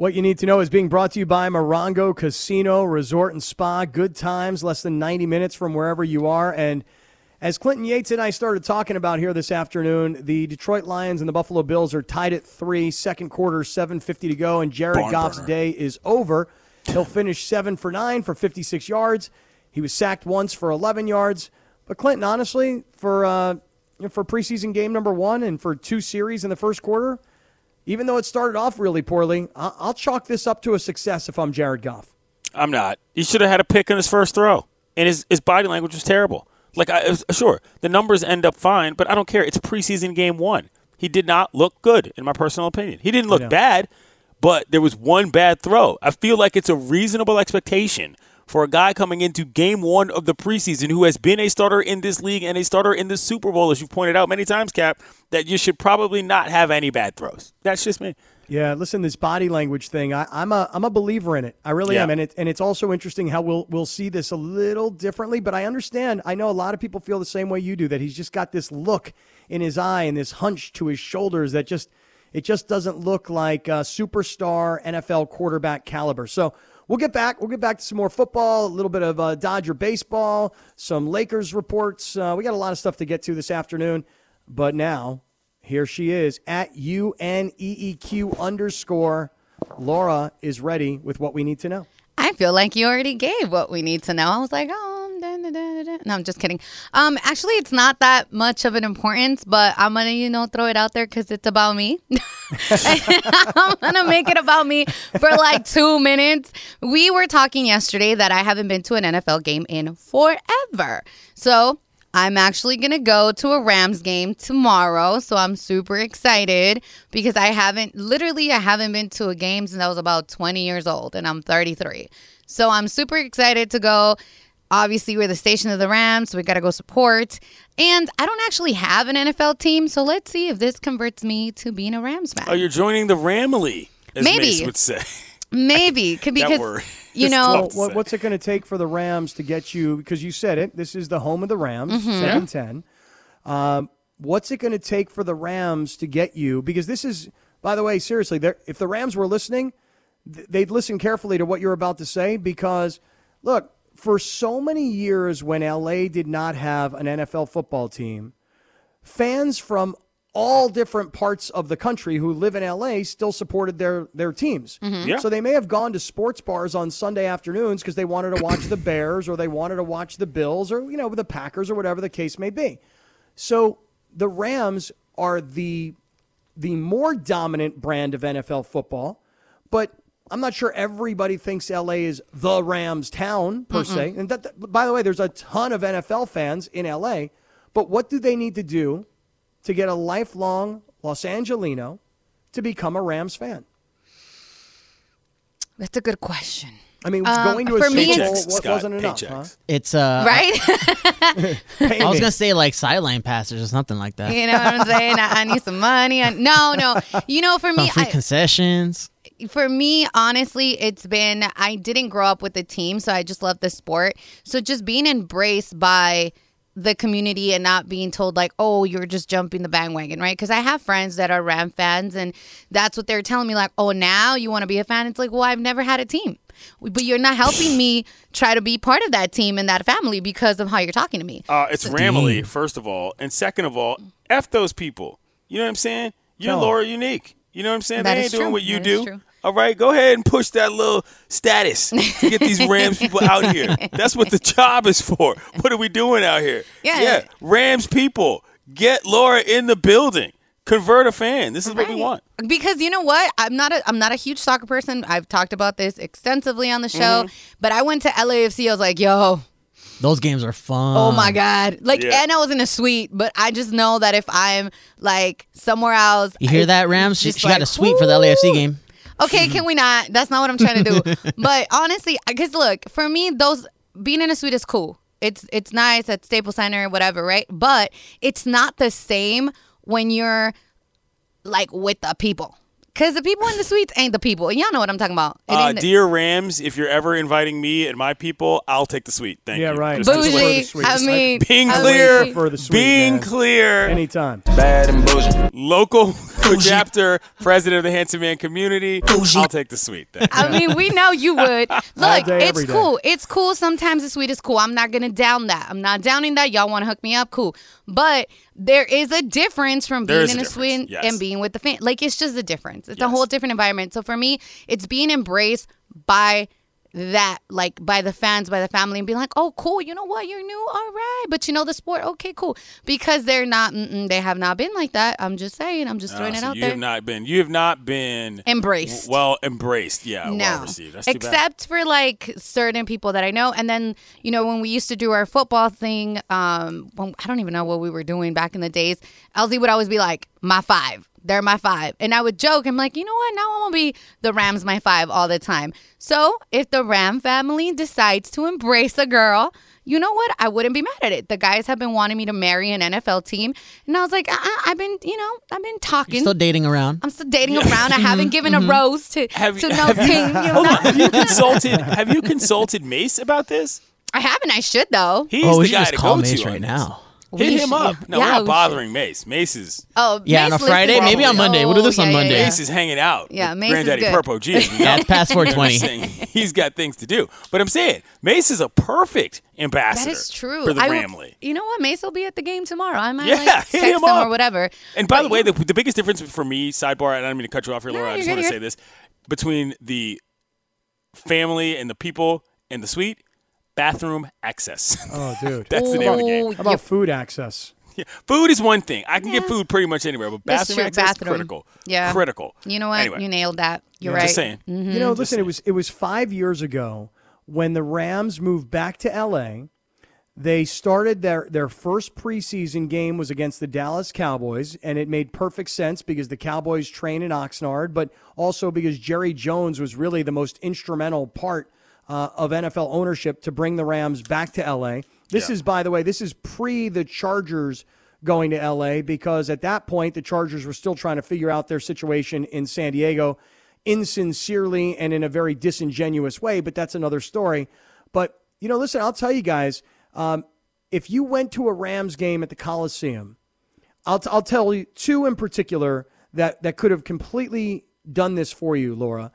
What you need to know is being brought to you by Morongo Casino Resort and Spa. Good times, less than 90 minutes from wherever you are. And as Clinton Yates and I started talking about here this afternoon, the Detroit Lions and the Buffalo Bills are tied at three. Second quarter, 7.50 to go, and Jared Barn Goff's burner. day is over. He'll finish seven for nine for 56 yards. He was sacked once for 11 yards. But Clinton, honestly, for uh, for preseason game number one and for two series in the first quarter, even though it started off really poorly, I- I'll chalk this up to a success if I'm Jared Goff. I'm not. He should have had a pick on his first throw, and his his body language was terrible. Like, I, uh, sure, the numbers end up fine, but I don't care. It's preseason game one. He did not look good, in my personal opinion. He didn't look bad, but there was one bad throw. I feel like it's a reasonable expectation for a guy coming into game one of the preseason who has been a starter in this league and a starter in the Super Bowl, as you've pointed out many times, Kap, that you should probably not have any bad throws. That's just me. Yeah, listen, this body language thing, I, I'm a I'm a believer in it. I really Yeah. am, and it and it's also interesting how we'll we'll see this a little differently. But I understand. I know a lot of people feel the same way you do. That he's just got this look in his eye and this hunch to his shoulders that just it just doesn't look like a superstar NFL quarterback caliber. So. We'll get back. We'll get back to some more football, a little bit of uh, Dodger baseball, some Lakers reports. Uh, we got a lot of stuff to get to this afternoon. But now, here she is at U N E E Q underscore. Laura is ready with what we need to know. I feel like you already gave what we need to know. I was like, oh, no, I'm just kidding. Um, actually, it's not that much of an importance, but I'm gonna, you know, throw it out there because it's about me. I'm gonna make it about me for like two minutes. We were talking yesterday that I haven't been to an NFL game in forever, so. I'm actually going to go to a Rams game tomorrow. So I'm super excited because I haven't, literally, I haven't been to a game since I was about 20 years old and I'm 33. So I'm super excited to go. Obviously, we're the station of the Rams, so we got to go support. And I don't actually have an NFL team. So let's see if this converts me to being a Rams fan. Oh, you're joining the Ramily, as Maybe. Mace would say. Maybe. Could- That Because, you know, what, what's it going to take for the Rams to get you? Because you said it. This is the home of the Rams, Mm-hmm. seven ten. Um, what's it going to take for the Rams to get you? Because this is, by the way, seriously, if the Rams were listening, th- they'd listen carefully to what you're about to say. Because look, for so many years when LA did not have an NFL football team, fans from all different parts of the country who live in LA still supported their their teams. Mm-hmm. Yeah. So they may have gone to sports bars on Sunday afternoons because they wanted to watch the Bears or they wanted to watch the Bills or you know the Packers or whatever the case may be. So the Rams are the the more dominant brand of NFL football, but I'm not sure everybody thinks LA is the Rams town per se. And that, that- by the way, there's a ton of NFL fans in LA, but what do they need to do to get a lifelong Los Angelino to become a Rams fan? that's a good question. I mean, Um, going to a for Super me, Bowl it's- wa- Scott, wasn't enough, paychecks. huh? It's uh, Right? I was gonna say like sideline passes or something like that. you know what I'm saying? I, I need some money. I, no, no. You know, for me, Some free I, concessions. For me, honestly, it's been I didn't grow up with the team, so I just love the sport. So just being embraced by the community and not being told like, "Oh, you're just jumping the bandwagon," right? Because I have friends that are Ram fans, and that's what they're telling me, like, "Oh, now you want to be a fan?" It's like, well, I've never had a team, but you're not helping me try to be part of that team and that family because of how you're talking to me. Uh, it's Ramily, first of all. And second of all, F those people. You know what I'm saying? You're Tell 'em. Laura Unique. You know what I'm saying? That they ain't doing true. what you That is do. True. All right, go ahead and push that little status to get these Rams people out here. That's what the job is for. What are we doing out here? Yeah. Yeah. Rams people, get Laura in the building. Convert a fan. This is what we want. Because you know what, I'm not a I'm not a huge soccer person. I've talked about this extensively on the show, mm-hmm. but I went to LAFC. I was like, yo, Those games are fun. oh my god, like, Yeah. and I was in a suite, but I just know that if I'm like somewhere else, You hear it's that, Rams? She, just she got a suite for the. LAFC game. Okay, can we not? That's not what I'm trying to do. but honestly, because look, for me, those being in a suite is cool. It's it's nice at Staples Center, whatever, right? But it's not the same when you're like with the people. Because the people in the suites ain't the people. Y'all know what I'm talking about. It Uh, ain't the- dear Rams, if you're ever inviting me and my people, I'll take the suite. Thank you. Yeah, you. right. Just- Bougie. just- prefer the Bougie. suite. I Just like mean, being I would- clear, prefer the suite, being man. clear. Anytime. Bad and bougie. local chapter president of the Handsome Man community. I'll take the suite. Thank you. I mean, we know you would. Look, day, it's every day. cool. It's cool. Sometimes the sweet is cool. I'm not gonna down that. I'm not downing that. Y'all want to hook me up? Cool. But there is a difference from There being in a a suite yes. and being with the fan. Like it's just a difference. It's a whole different environment. So for me, it's being embraced by that like by the fans by the family and be like oh cool you know what you're new all right but you know the sport okay cool because they're not they have not been like that i'm just saying i'm just throwing it so out you there have not been. You have not been embraced well embraced. Yeah, no. well received. That's. Except for like certain people that I know. And then, you know, when we used to do our football thing, um, when, I don't even know what we were doing back in the days. LZ would always be like, my five. They're my five. And I would joke, I'm like, you know what? Now I'm going to be the Rams my five all the time. So if the Ram family decides to embrace a girl, you know what? I wouldn't be mad at it. The guys have been wanting me to marry an NFL team. And I was like, uh-uh, I've been, you know, I've been talking. Still dating around. I'm still dating around. I mm-hmm. haven't given a mm-hmm. rose to, Have to you- no have you- team. You know, Hold on. Have you consulted? Have you consulted Mace about this? I haven't. I should though. He's oh, the we should guy just to call go Mace to on right this. now. Hit We him should. up. No, Yeah, we're not we bothering Mace. Mace is Oh, Yeah, Mace on a Friday? listens. Maybe on Monday. We'll do this on oh, yeah, Monday. yeah, Mace is hanging out. Yeah, with Mace is Granddaddy good. Purple G. as we know. Yeah, it's past I'm 420. saying he's got things to do. But I'm saying Mace is a perfect ambassador is true. for the I will- Ramily. You know what? Mace will be at the game tomorrow. I might Yeah, like, hit text him him, up. or whatever. And by But the way, the, the biggest difference for me, sidebar, and I don't mean to cut you off here, Laura. No, I just you're want to say you're this: between the family and the people and the suite, bathroom access. Oh, dude. That's the name of the game. How yeah. about food access? Yeah. Food is one thing. I can get food pretty much anywhere, but bathroom true, access bathroom. critical. Yeah. critical. You know what? Anyway, You nailed that. You're just right. saying. Mm-hmm. You know, listen, it was it was five years ago when the Rams moved back to LA. They started their their first preseason game was against the Dallas Cowboys, and it made perfect sense because the Cowboys train in Oxnard, but also because Jerry Jones was really the most instrumental part uh, of NFL ownership to bring the Rams back to LA. This Yeah. is, by the way, this is pre the Chargers going to LA because at that point the Chargers were still trying to figure out their situation in San Diego insincerely and in a very disingenuous way, but that's another story. But, you know, listen, I'll tell you guys, um, if you went to a Rams game at the Coliseum, I'll, t- I'll tell you two in particular that, that could have completely done this for you, Laura.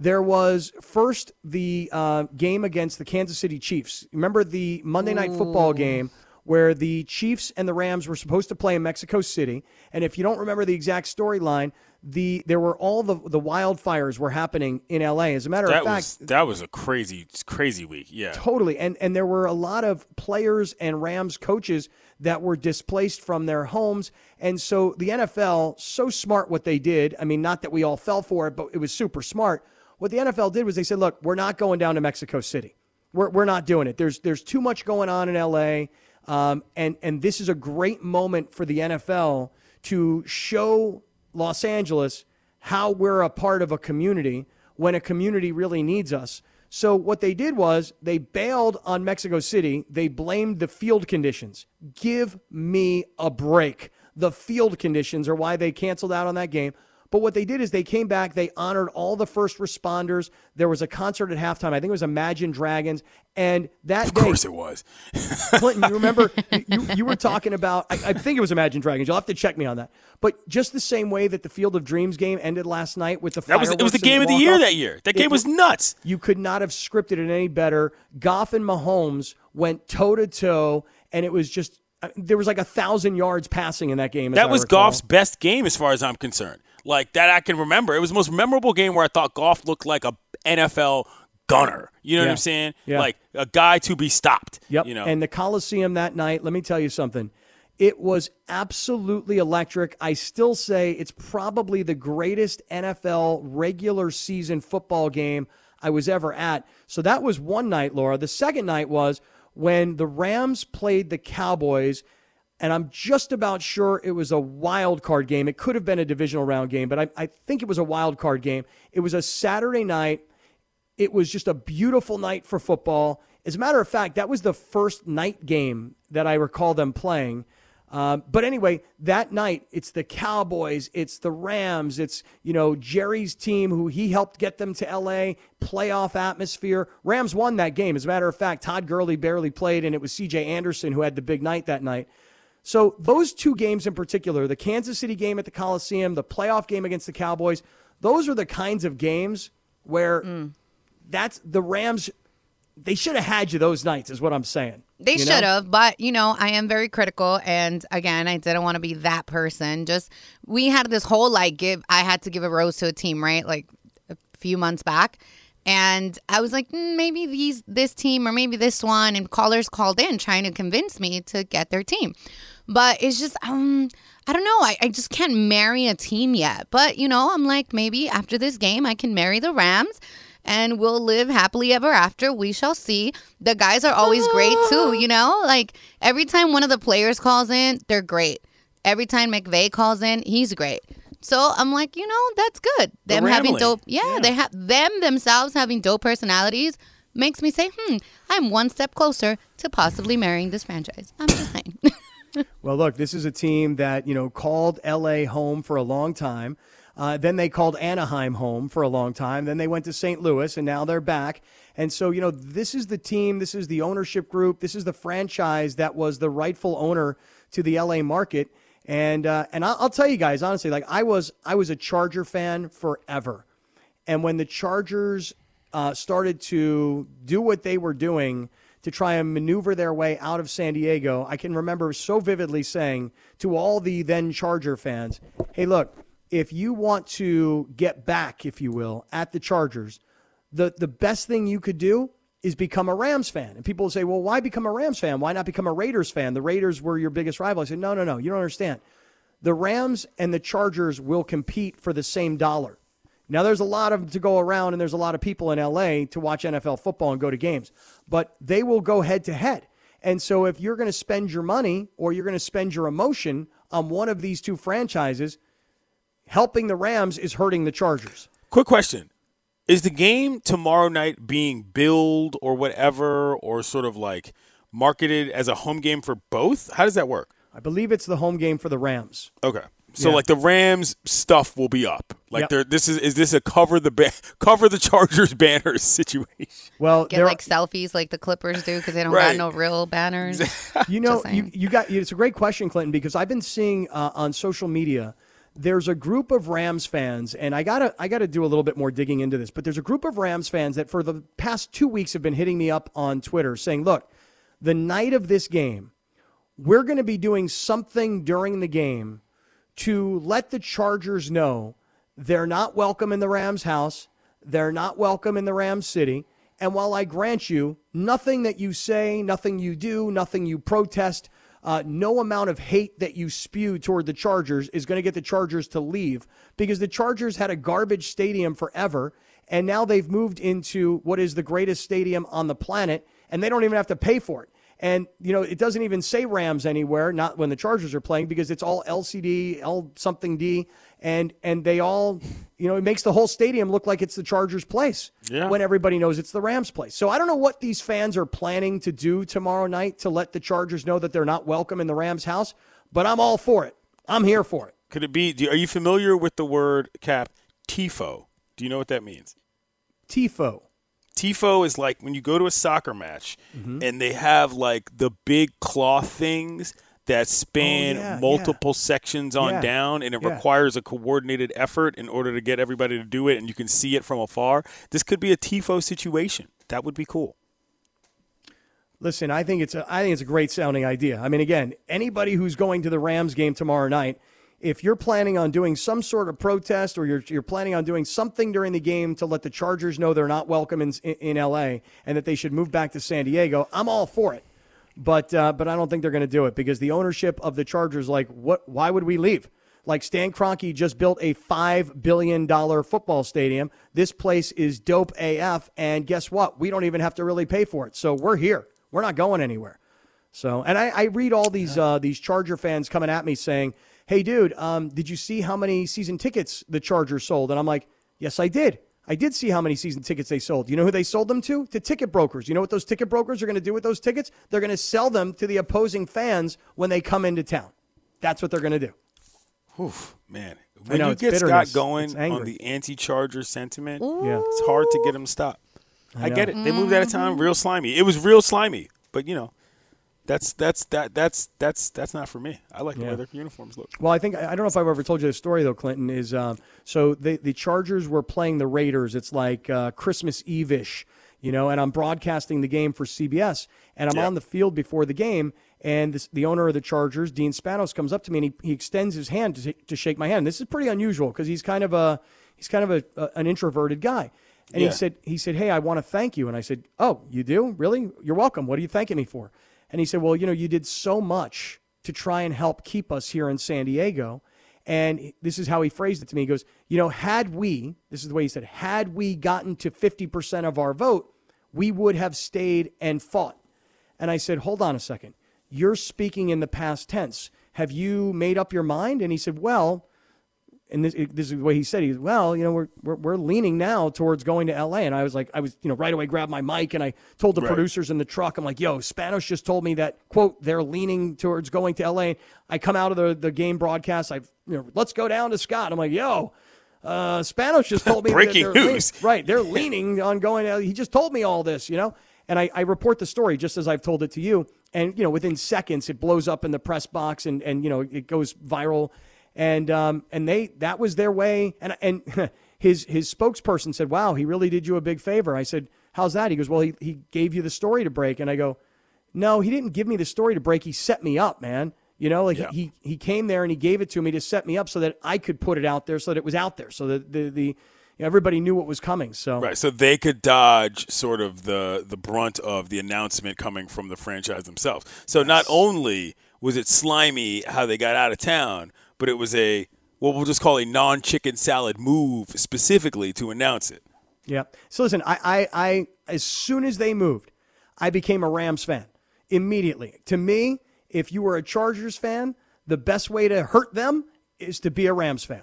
There was first the uh, game against the Kansas City Chiefs. Remember the Monday Night Football game where the Chiefs and the Rams were supposed to play in Mexico City. And if you don't remember the exact storyline, the there were all the the wildfires were happening in LA. As a matter That of fact, was that was a crazy crazy week. Yeah. Totally. And and there were a lot of players and Rams coaches that were displaced from their homes. And so the NFL, so smart what they did. I mean, not that we all fell for it, but it was super smart. What the NFL did was they said, look, we're not going down to Mexico City. We're, we're not doing it. There's there's too much going on in LA. Um, and and this is a great moment for the NFL to show Los Angeles how we're a part of a community when a community really needs us. So what they did was they bailed on Mexico City. They blamed the field conditions. Give me a break. The field conditions are why they canceled out on that game. But what they did is they came back, they honored all the first responders. There was a concert at halftime. I think it was Imagine Dragons. And that Of day, course it was. Clinton, you remember you, you, were talking about, I, I think it was Imagine Dragons. You'll have to check me on that. But just the same way that the Field of Dreams game ended last night with the That was it was the game of the year that year. That it game was nuts. You could not have scripted it any better. Goff and Mahomes went toe to toe, and it was just, there was like a thousand yards passing in that game. That was. Goff's best game as far as I'm concerned. Like that I can remember. It was the most memorable game where I thought Goff looked like a NFL gunner. You know what I'm saying? Yeah. Like a guy to be stopped. Yep. You know. And the Coliseum that night, let me tell you something. It was absolutely electric. I still say it's probably the greatest NFL regular season football game I was ever at. So that was one night, Laura. The second night was when the Rams played the Cowboys. And I'm just about sure it was a wild card game. It could have been a divisional round game, but I, I think it was a wild card game. It was a Saturday night. It was just a beautiful night for football. As a matter of fact, that was the first night game that I recall them playing. Um, but anyway, that night it's the Cowboys, it's the Rams, it's you know Jerry's team who he helped get them to LA, playoff atmosphere. Rams won that game. As a matter of fact, Todd Gurley barely played, and it was C.J. Anderson who had the big night that night. So those two games in particular, the Kansas City game at the Coliseum, the playoff game against the Cowboys, those are the kinds of games where that's the Rams. They should have had you those nights, is what I'm saying. They should have, but you know, I am very critical, and again, I didn't want to be that person. Just we had this whole like give. I had to give a rose to a team, right? Like a few months back, and I was like, mm, maybe these this team or maybe this one, and callers called in trying to convince me to get their team, but it's just um. I don't know. I, I just can't marry a team yet. But, you know, I'm like, maybe after this game, I can marry the Rams and we'll live happily ever after. We shall see. The guys are always great too, you know? Like every time one of the players calls in, they're great. Every time McVay calls in, he's great. So I'm like, you know, that's good. The Them having dope, yeah, Yeah. they have them themselves having dope personalities makes me say, hmm, I'm one step closer to possibly marrying this franchise. I'm just saying. Well, look, this is a team that you know called L.A. home for a long time. Uh, then they called Anaheim home for a long time. Then they went to St. Louis, and now they're back. And so, you know, this is the team, this is the ownership group, this is the franchise that was the rightful owner to the LA market. And uh, and I'll, tell you guys honestly, like I was I was a Charger fan forever, and when the Chargers uh, started to do what they were doing to try and maneuver their way out of San Diego, I can remember so vividly saying to all the then Charger fans, "Hey, look, if you want to get back, if you will, at the Chargers, the the best thing you could do is become a Rams fan." And people say, "Well, why become a Rams fan? Why not become a Raiders fan? The Raiders were your biggest rival." I said, "No, no, no. You don't understand. The Rams and the Chargers will compete for the same dollar." Now, there's a lot of to go around, and there's a lot of people in LA to watch NFL football and go to games, but they will go head to head. And so, if you're going to spend your money or you're going to spend your emotion on one of these two franchises, helping the Rams is hurting the Chargers. Quick question. Is the game tomorrow night being billed or whatever, or sort of like marketed as a home game for both? How does that work? I believe it's the home game for the Rams. Okay. So Yeah. like the Rams stuff will be up. Like Yep. they're this is is this a cover the ba- cover the Chargers banners situation? Well, Get there- like selfies like the Clippers do because they don't Right. got no real banners. You know, Just you, saying. you got it's a great question, Clinton, because I've been seeing uh, on social media. There's a group of Rams fans, and I gotta I gotta do a little bit more digging into this. But there's a group of Rams fans that for the past two weeks have been hitting me up on Twitter saying, "Look, the night of this game, we're going to be doing something during the game to let the Chargers know they're not welcome in the Rams house, they're not welcome in the Rams city. And while I grant you, nothing that you say, nothing you do, nothing you protest, uh, no amount of hate that you spew toward the Chargers is going to get the Chargers to leave because the Chargers had a garbage stadium forever. And now they've moved into what is the greatest stadium on the planet, and they don't even have to pay for it. And you know, it doesn't even say Rams anywhere, not when the Chargers are playing, because it's all LCD, L something D, and and they all, you know, it makes the whole stadium look like it's the Chargers' place Yeah. when everybody knows it's the Rams' place. So I don't know what these fans are planning to do tomorrow night to let the Chargers know that they're not welcome in the Rams' house, but I'm all for it. I'm here for it. Could it be? Are you familiar with the word cap tifo? Do you know what that means? Tifo. Tifo is like when you go to a soccer match Mm-hmm. and they have like the big cloth things that span Oh, yeah, multiple sections on Yeah. down and it Yeah. requires a coordinated effort in order to get everybody to do it and you can see it from afar. This could be a Tifo situation. That would be cool. Listen, I think it's a, I think it's a great sounding idea. I mean, again, anybody who's going to the Rams game tomorrow night, if you're planning on doing some sort of protest or you're, you're planning on doing something during the game to let the Chargers know they're not welcome in, in, LA and that they should move back to San Diego, I'm all for it. But uh, but I don't think they're going to do it because the ownership of the Chargers, like, what? Why would we leave? Like Stan Kroenke just built a five billion dollar football stadium. This place is dope AF, and guess what? We don't even have to really pay for it. So we're here. We're not going anywhere. So, and I, I read all these uh, these Charger fans coming at me saying, "Hey, dude, um, did you see how many season tickets the Chargers sold?" And I'm like, "Yes, I did. I did see how many season tickets they sold. You know who they sold them to? To ticket brokers. You know what those ticket brokers are going to do with those tickets? They're going to sell them to the opposing fans when they come into town. That's what they're going to do. Whew, man, when know, you get bitterness. Scott going on the anti-Charger sentiment, Yeah. it's hard to get him to stop. I, get it. They moved out of town real slimy. It was real slimy, but you know, that's that's that that's that's that's not for me. I like the Yeah. way their uniforms look. Well, I think I don't know if I've ever told you the story though. Clinton is um, so the the Chargers were playing the Raiders. It's like uh, Christmas Eve ish, you know. And I'm broadcasting the game for CBS, and I'm Yeah. on the field before the game. And this, the owner of the Chargers, Dean Spanos, comes up to me and he, he extends his hand to, to shake my hand. This is pretty unusual because he's kind of a he's kind of a, a an introverted guy. And Yeah. he said he said, "Hey, I want to thank you." And I said, "Oh, you do? Really? You're welcome. What are you thanking me for?" And he said, "Well, you know, you did so much to try and help keep us here in San Diego." And this is how he phrased it to me. He goes, "You know, had we, this is the way he said, had we gotten to 50% of our vote, we would have stayed and fought." And I said, "Hold on a second. You're speaking in the past tense. Have you made up your mind?" And he said, "Well, and this, this is the way he said. He well, you know, we're, we're we're leaning now towards going to L.A. And I was like, I was, you know, right away grabbed my mic and I told the Right. producers in the truck, I'm like, yo, Spanos just told me that quote they're leaning towards going to L.A. I come out of the the game broadcast, I, you know, let's go down to Scott. I'm like, yo. Uh, Spanos just told me that Breaking they're leaning- news. right? They're leaning on going. to- He just told me all this, you know. And I, I report the story just as I've told it to you. And you know, within seconds, it blows up in the press box, and and you know, it goes viral and um, and they that was their way. And and his his spokesperson said, "Wow, he really did you a big favor." I said, "How's that?" He goes, "Well, he he gave you the story to break." And I go, "No, he didn't give me the story to break. He set me up, man. You know, like Yeah. he he came there and he gave it to me to set me up so that I could put it out there, so that it was out there, so that the the everybody knew what was coming. So Right, so they could dodge sort of the the brunt of the announcement coming from the franchise themselves. So not only was it slimy how they got out of town, but it was a what we'll just call a non-chicken salad move specifically to announce it. Yeah. So listen, I, I, I, as soon as they moved, I became a Rams fan immediately. To me, if you were a Chargers fan, the best way to hurt them is to be a Rams fan.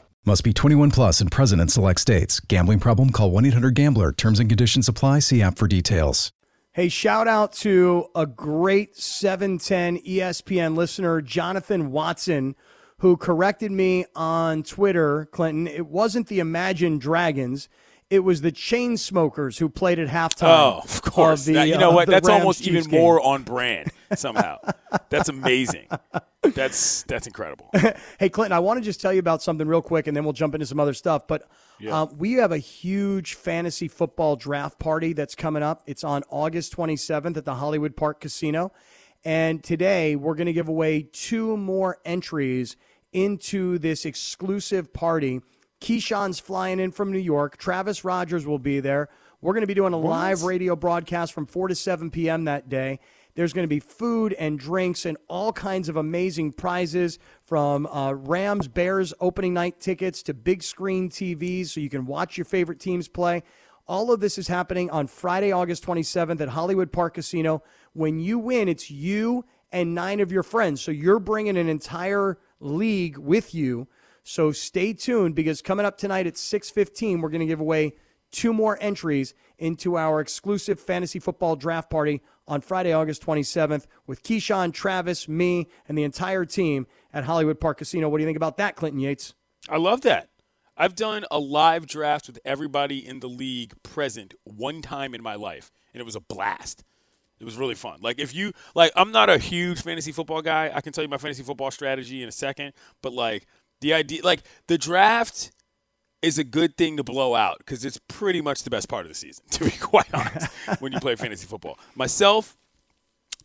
Must be 21 plus and present in select states. Gambling problem? Call 1 800 Gambler. Terms and conditions apply. See app for details. Hey, shout out to a great 710 ESPN listener, Jonathan Watson, who corrected me on Twitter, Clinton. It wasn't the Imagine Dragons. It was the Chainsmokers who played at halftime. Oh, of course. the, That- you know uh, what? That's Rams almost even game. more on brand somehow. that's amazing. That's that's incredible. Hey, Clinton, I want to just tell you about something real quick, and then we'll jump into some other stuff. But uh, we have a huge fantasy football draft party that's coming up. It's on August 27th at the Hollywood Park Casino. And today we're going to give away two more entries into this exclusive party. Keyshawn's flying in from New York. Travis Rodgers will be there. We're going to be doing a live radio broadcast from 4 to 7 p.m. that day. There's going to be food and drinks and all kinds of amazing prizes from uh, Rams Bears opening night tickets to big screen TVs so you can watch your favorite teams play. All of this is happening on Friday, August 27th at Hollywood Park Casino. When you win, it's you and nine of your friends. So you're bringing an entire league with you. So stay tuned because coming up tonight at 6:15, we're going to give away two more entries into our exclusive fantasy football draft party on Friday, August 27th with Keyshawn, Travis, me, and the entire team at Hollywood Park Casino. What do you think about that, Clinton Yates? I love that. I've done a live draft with everybody in the league present one time in my life, and it was a blast. It was really fun. Like if you like, I'm not a huge fantasy football guy. I can tell you my fantasy football strategy in a second, but like the idea, like the draft is a good thing to blow out because it's pretty much the best part of the season, to be quite honest, when you play fantasy football. Myself,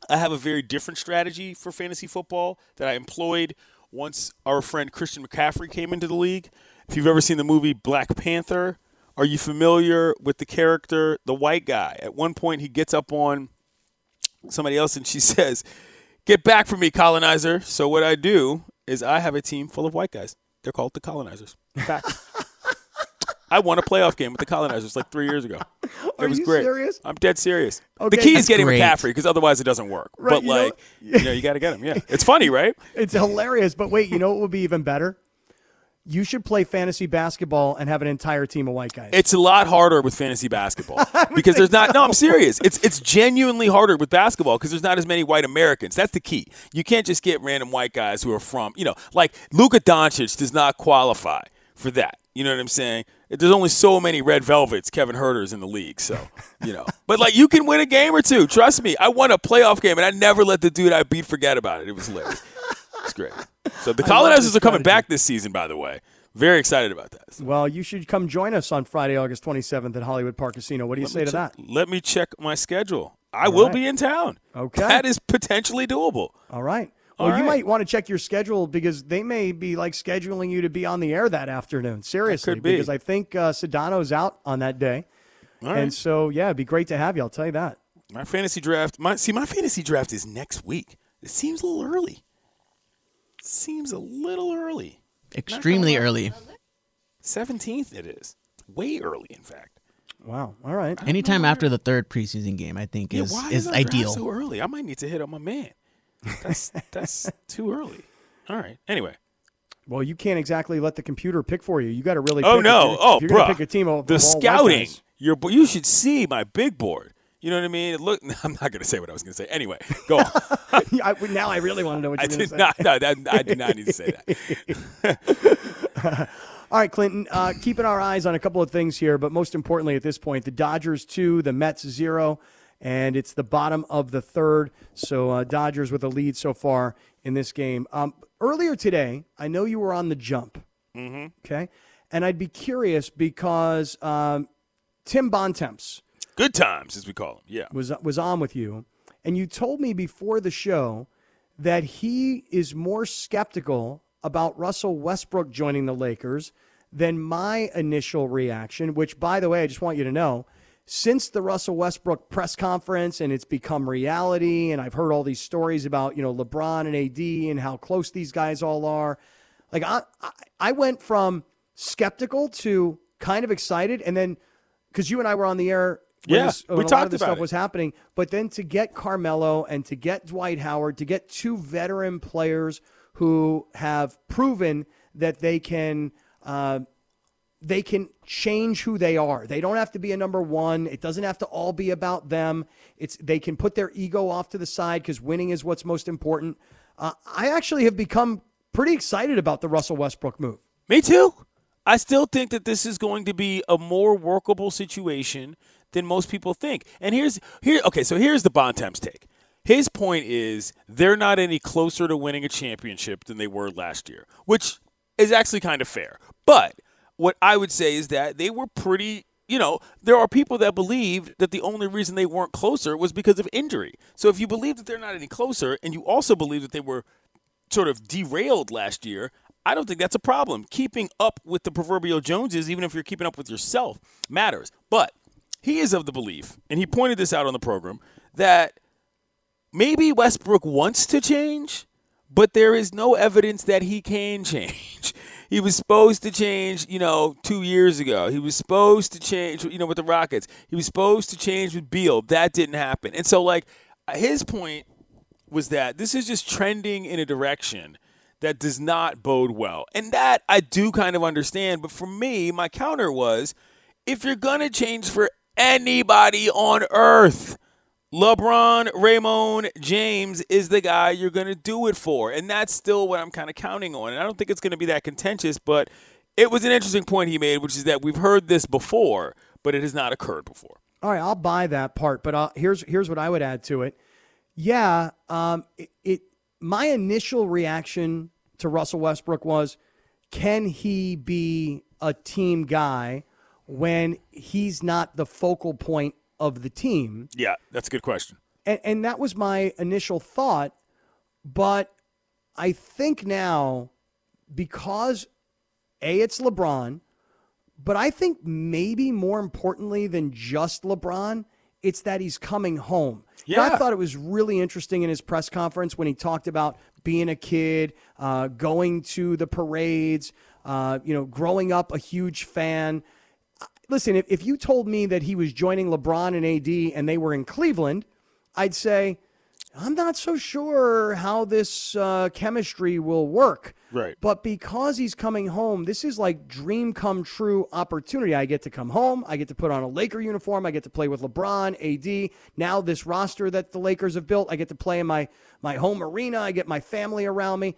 I have a very different strategy for fantasy football that I employed once our friend Christian McCaffrey came into the league. If you've ever seen the movie Black Panther, are you familiar with the character, the white guy? At one point, he gets up on somebody else and she says, Get back from me, colonizer. So, what I do is I have a team full of white guys. They're called the colonizers. In fact. I won a playoff game with the colonizers like three years ago. It Are was you great. serious? I'm dead serious. Okay. The key is getting great. McCaffrey because otherwise it doesn't work. Right, but you know- like, you know, you got to get him. Yeah, it's funny, right? It's hilarious. But wait, you know what would be even better? You should play fantasy basketball and have an entire team of white guys. It's a lot harder with fantasy basketball because there's not. No, I'm serious. It's it's genuinely harder with basketball because there's not as many white Americans. That's the key. You can't just get random white guys who are from you know like Luka Doncic does not qualify for that. You know what I'm saying? There's only so many red velvets, Kevin Huerters in the league, so you know. But like, you can win a game or two. Trust me. I won a playoff game, and I never let the dude I beat forget about it. It was hilarious. It's great. So the colonizers are coming strategy. back this season, by the way. Very excited about that. well, you should come join us on Friday, August 27th at Hollywood Park Casino. What do you say to that? Let me check my schedule. I will right. be in town. Okay. That is potentially doable. All right. Well, All you right. might want to check your schedule because they may be like scheduling you to be on the air that afternoon. Seriously, be. because I think uh, Sedano's out on that day, All right. and so yeah, it'd be great to have you. I'll tell you that. my fantasy draft. My see, my fantasy draft is next week. It seems a little early. Seems a little early. Extremely early. Seventeenth, it is. Way early, in fact. Wow. All right. Anytime after the third preseason game, I think Yeah, is why is our draft ideal. so early? I might need to hit up my man. That's that's too early. All right. Anyway. Well, you can't exactly let the computer pick for you. You got to really. Oh pick no! If you're, oh, if you're bro. gonna pick a team of the of all white scouting. guys. Your bo- you should see my big board. You know what I mean? It look, I'm not going to say what I was going to say. Anyway, go on. I, now I really want to know what you're going to say. not. No, that, I do not need to say that. All right, Clinton, uh, keeping our eyes on a couple of things here, but most importantly at this point, the Dodgers two, the Mets zero, and it's the bottom of the third. So uh, Dodgers with a lead so far in this game. Um, earlier today, I know you were on the jump. Mm-hmm. Okay, and I'd be curious because um, Tim Bontemps Good times, as we call them. Yeah. was was on with you, and you told me before the show that he is more skeptical about Russell Westbrook joining the Lakers than my initial reaction. Which, by the way, I just want you to know, since the Russell Westbrook press conference and it's become reality, and I've heard all these stories about you know LeBron and AD and how close these guys all are. Like I, I, went from skeptical to kind of excited, and then because you and I were on the air when, Yeah, this, we when a lot talked about stuff it. was happening. But then to get Carmelo and to get Dwight Howard, to get two veteran players who have proven that they can. Uh, they can change who they are. They don't have to be a number one. It doesn't have to all be about them. It's they can put their ego off to the side because winning is what's most important. Uh, I actually have become pretty excited about the Russell Westbrook move. Me too. I still think that this is going to be a more workable situation than most people think. And here's here okay, so here's the Bontemps take. His point is they're not any closer to winning a championship than they were last year, which is actually kind of fair. But what I would say is that they were pretty you know, there are people that believe that the only reason they weren't closer was because of injury. So if you believe that they're not any closer and you also believe that they were sort of derailed last year, I don't think that's a problem. Keeping up with the proverbial Joneses, even if you're keeping up with yourself, matters. But he is of the belief, and he pointed this out on the program, that maybe Westbrook wants to change, but there is no evidence that he can change. He was supposed to change, you know, two years ago. He was supposed to change, you know, with the Rockets. He was supposed to change with Beal. That didn't happen. And so, like, his point was that this is just trending in a direction that does not bode well. And that I do kind of understand. But for me, my counter was if you're going to change for anybody on earth, LeBron, Raymond, James is the guy you're going to do it for. And that's still what I'm kind of counting on. And I don't think it's going to be that contentious, but it was an interesting point he made, which is that we've heard this before, but it has not occurred before. All right, I'll buy that part, but uh, here's here's what I would add to it. Yeah, um, it, it my initial reaction to Russell Westbrook was, can he be a team guy when he's not the focal point of the team? Yeah, that's a good question. And, and that was my initial thought, but I think now because a it's LeBron, but I think maybe more importantly than just LeBron, It's that he's coming home. Yeah. I thought it was really interesting in his press conference when he talked about being a kid, uh, going to the parades, uh, you know, growing up a huge fan. Listen, if, if you told me that he was joining LeBron and AD and they were in Cleveland, I'd say, I'm not so sure how this uh, chemistry will work. Right. But because he's coming home, this is like dream come true opportunity. I get to come home. I get to put on a Laker uniform. I get to play with LeBron, AD. Now this roster that the Lakers have built, I get to play in my my home arena. I get my family around me.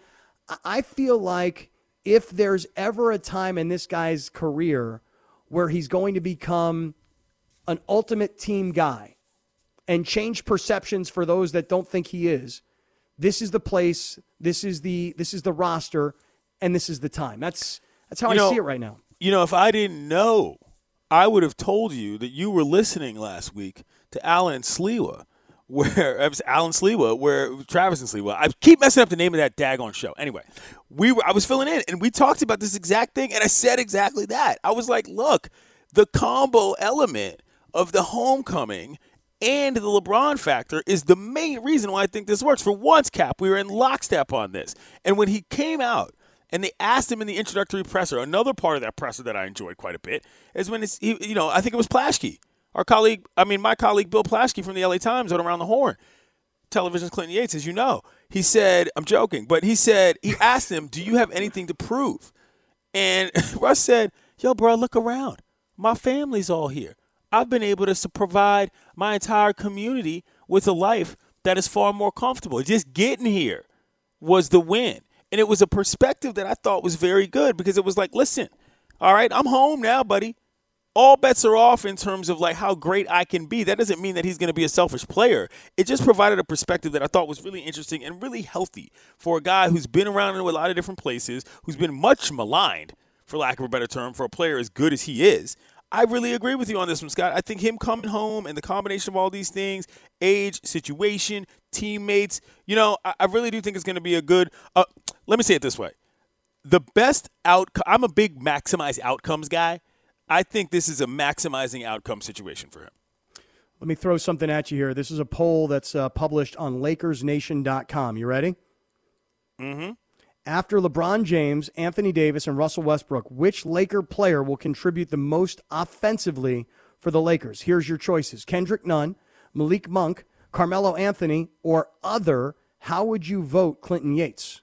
I- I feel like if there's ever a time in this guy's career where he's going to become an ultimate team guy and change perceptions for those that don't think he is, this is the place, this is the this is the roster, and this is the time. That's that's how You I know- see it right now. You know, if I didn't know, I would have told you that you were listening last week to Alan Slewa, where it was Alan Slewa, where Travis and Slewa. I keep messing up the name of that daggone show. Anyway, we were I was filling in and we talked about this exact thing, and I said exactly that. I was like, look, the combo element of the homecoming and the LeBron factor is the main reason why I think this works. For once, Kap, we were in lockstep on this. And when he came out and they asked him in the introductory presser, another part of that presser that I enjoyed quite a bit is when it's, you know, I think it was Plaschke, our colleague, I mean, my colleague Bill Plaschke from the LA Times on Around the Horn, television's Clinton Yates, as you know. He said, I'm joking, but he said, he asked him, Do you have anything to prove? And Russ said, Yo, bro, look around. My family's all here. I've been able to provide my entire community with a life that is far more comfortable. Just getting here was the win. And it was a perspective that I thought was very good because it was like, listen, all right, I'm home now, buddy. All bets are off in terms of like how great I can be. That doesn't mean that he's going to be a selfish player. It just provided a perspective that I thought was really interesting and really healthy for a guy who's been around in a lot of different places, who's been much maligned, for lack of a better term, for a player as good as he is. I really agree with you on this one, Scott. I think him coming home and the combination of all these things, age, situation, teammates, you know, I, I really do think it's going to be a good. Uh, let me say it this way: the best outcome. I'm a big maximize outcomes guy. I think this is a maximizing outcome situation for him. Let me throw something at you here. This is a poll that's uh, published on LakersNation.com. You ready? Mm-hmm. After LeBron James, Anthony Davis, and Russell Westbrook, which Laker player will contribute the most offensively for the Lakers? Here's your choices: Kendrick Nunn, Malik Monk, Carmelo Anthony, or other. How would you vote, Clinton Yates?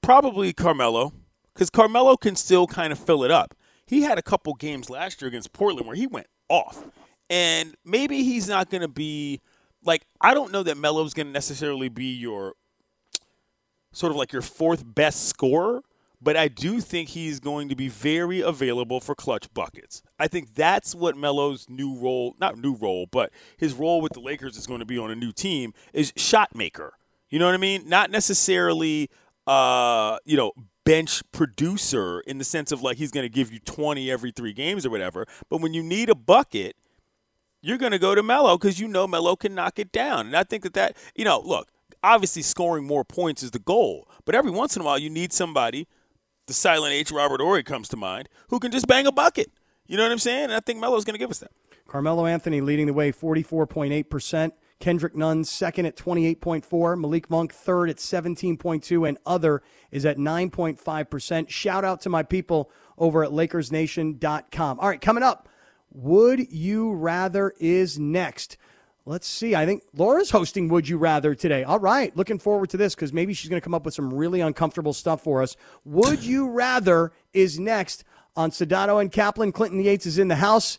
Probably Carmelo, because Carmelo can still kind of fill it up. He had a couple games last year against Portland where he went off. And maybe he's not going to be like, I don't know that Melo's going to necessarily be your sort of like your fourth best scorer, but I do think he's going to be very available for clutch buckets. I think that's what Melo's new role, not new role, but his role with the Lakers is going to be on a new team is shot maker. You know what I mean? Not necessarily uh, you know, bench producer in the sense of like he's going to give you 20 every 3 games or whatever, but when you need a bucket, you're going to go to Melo because you know Melo can knock it down. And I think that that, you know, look, obviously scoring more points is the goal, but every once in a while you need somebody, the silent H, Robert Horry comes to mind, who can just bang a bucket. You know what I'm saying? And I think Melo's going to give us that. Carmelo Anthony leading the way, 44.8%. Kendrick Nunn second at 28.4. Malik Monk third at 17.2. And other is at 9.5%. Shout out to my people over at LakersNation.com. All right, coming up, Would You Rather is next. Let's see. I think Laura's hosting Would You Rather today. All right. Looking forward to this because maybe she's going to come up with some really uncomfortable stuff for us. Would You Rather is next on Sedano and Kaplan. Clinton Yates is in the house.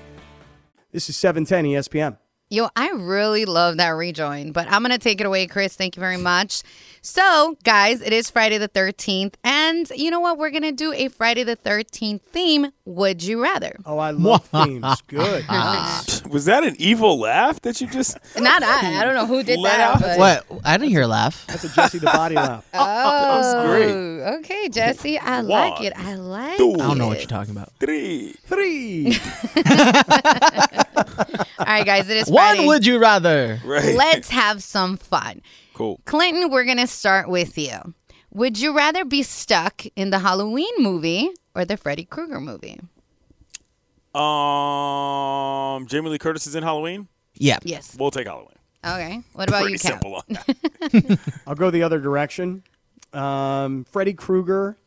This is E 710 ESPN. Yo, I really love that rejoin, but I'm going to take it away, Chris. Thank you very much. So, guys, it is Friday the 13th. And you know what? We're going to do a Friday the 13th theme Would you rather? Oh, I love themes. Good. Ah. Was that an evil laugh that you just? Not I. I don't know who did Let that. out- But... What? I didn't hear a laugh. That's a Jesse the Body laugh. Oh, oh, great. okay, Jesse. I like it. I like two. it. I don't know what you're talking about. Three. Three. All right, guys. It is Friday. One Friday. would you rather? Right. Let's have some fun. Cool. Clinton, we're going to start with you. Would you rather be stuck in the Halloween movie or the Freddy Krueger movie? Um, Jamie Lee Curtis is in Halloween. Yeah. Yes. We'll take Halloween. Okay. What about Pretty you, Kap? simple on that. I'll go the other direction. Um, Freddy Krueger.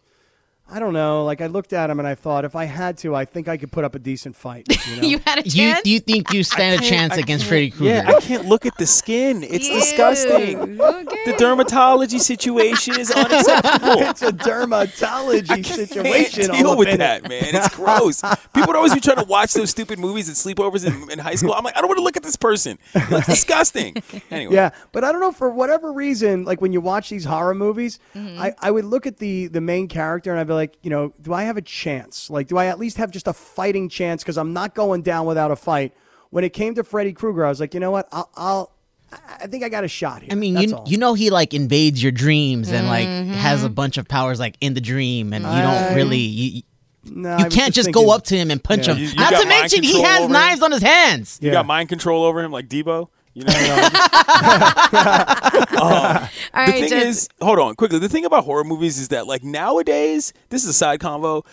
I don't know. Like I looked at him and I thought, if I had to, I think I could put up a decent fight. You, know? You had a You chance? you think you stand a chance against Freddy Krueger? Yeah, I can't look at the skin. It's Ew. disgusting. Okay. The dermatology situation is unacceptable. it's a dermatology situation. Can't deal all up with in that, man. It's gross. People would always be trying to watch those stupid movies and sleepovers in, in high school. I'm like, I don't want to look at this person. It looks disgusting. Anyway, Yeah, but I don't know for whatever reason. Like when you watch these horror movies, Mm-hmm. I, I would look at the the main character and I'd be like, you know, do I have a chance? Like, do I at least have just a fighting chance? Because I'm not going down without a fight. When it came to Freddy Krueger, I was like, you know what? I'll, I'll I- I think I got a shot here. I mean, That's you all. you know he like invades your dreams and like Mm-hmm. has a bunch of powers like in the dream, and you I- don't really you, No, you was can't just thinking- go up to him and punch Yeah. him. You- you Not to mention he has over him? knives on his hands. you Yeah. got mind control over him like Debo. You know. All the right, thing just, is, hold on, quickly. The thing about horror movies is that, like nowadays, this is a side convo.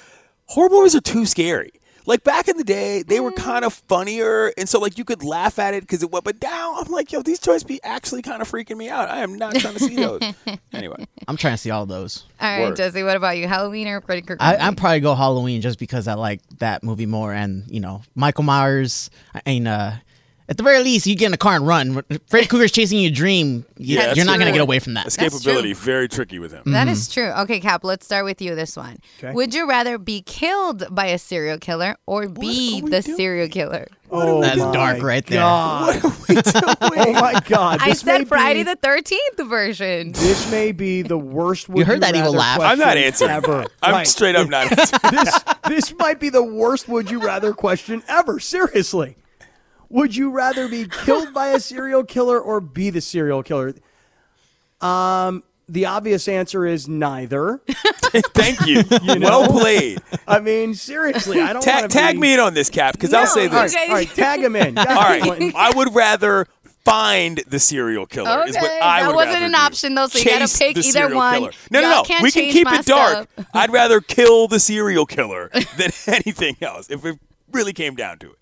Horror movies are too scary. Like back in the day, they were kind of funnier, and so like you could laugh at it because it went. But now I'm like, yo, these toys be actually kind of freaking me out. I am not trying to see those. anyway, I'm trying to see all those. all right, Word. Jesse. What about you? Halloween or Freddy Krueger? I, movie? I'm probably go Halloween just because I like that movie more, and you know Michael Myers. I mean, uh, at the very least, you get in a car and run. Freddy Krueger's chasing your dream. You, yeah, you're not gonna get away from that. escapability very tricky with him. That mm-hmm. is true. Okay, Kap, let's start with you this one. Okay. Would you rather be killed by a serial killer or be the doing? serial killer? Oh, That's dark right there. God. oh my God! I This may said Friday be- the 13th version. This may be the worst. Would heard that evil rather laugh. I'm not question answering. ever. I'm Right. straight up not answering. this this might be the worst would you rather question ever. Seriously. Would you rather be killed by a serial killer or be the serial killer? Um the obvious answer is neither. Thank you. you Well played. I mean, seriously, I don't Ta- want to tag me in on this, Kap, because I'll say this. Okay. all right, tag him in. All right, I would rather find the serial killer. is what Okay, I that would wasn't rather an do. option, though, so you gotta Chase pick the either one. killer. No, no, Y'all no. can't We can keep it dark. I'd rather kill the serial killer than anything else. If it really came down to it.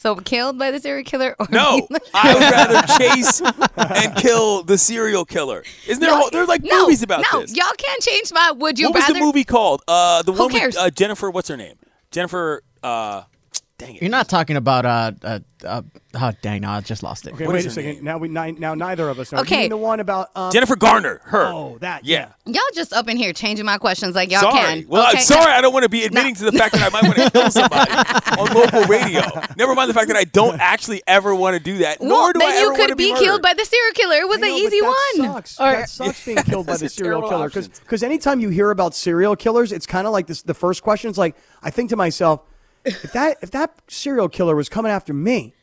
So killed by the serial killer or No, I would rather chase and kill the serial killer. Isn't there? a whole, there's like no, movies about this. no, this. y'all can't change my would you what was the movie called? Uh, the Who one cares? with uh, Jennifer. What's her name? Jennifer. Uh, dang it. You're not talking about uh, uh, uh oh dang, no, I just lost it. Okay, What wait is a second. name? Now we ni- now neither of us know. Okay. You mean the one about um, Jennifer Garner. Her. Oh, that. Yeah. Yeah. Y'all just up in here changing my questions like y'all sorry. can. Well, okay? I'm sorry. I don't want to be admitting to the fact that I might want to kill somebody on local radio. Never mind the fact that I don't actually ever want to do that. Well, nor do then I you ever want to could be, be killed by the serial killer. It was I an easy that one. Sucks. Or- that sucks being killed by the serial killer options. because anytime you hear about serial killers, it's kind of like this. The first question is like, I think to myself, if that if that serial killer was coming after me,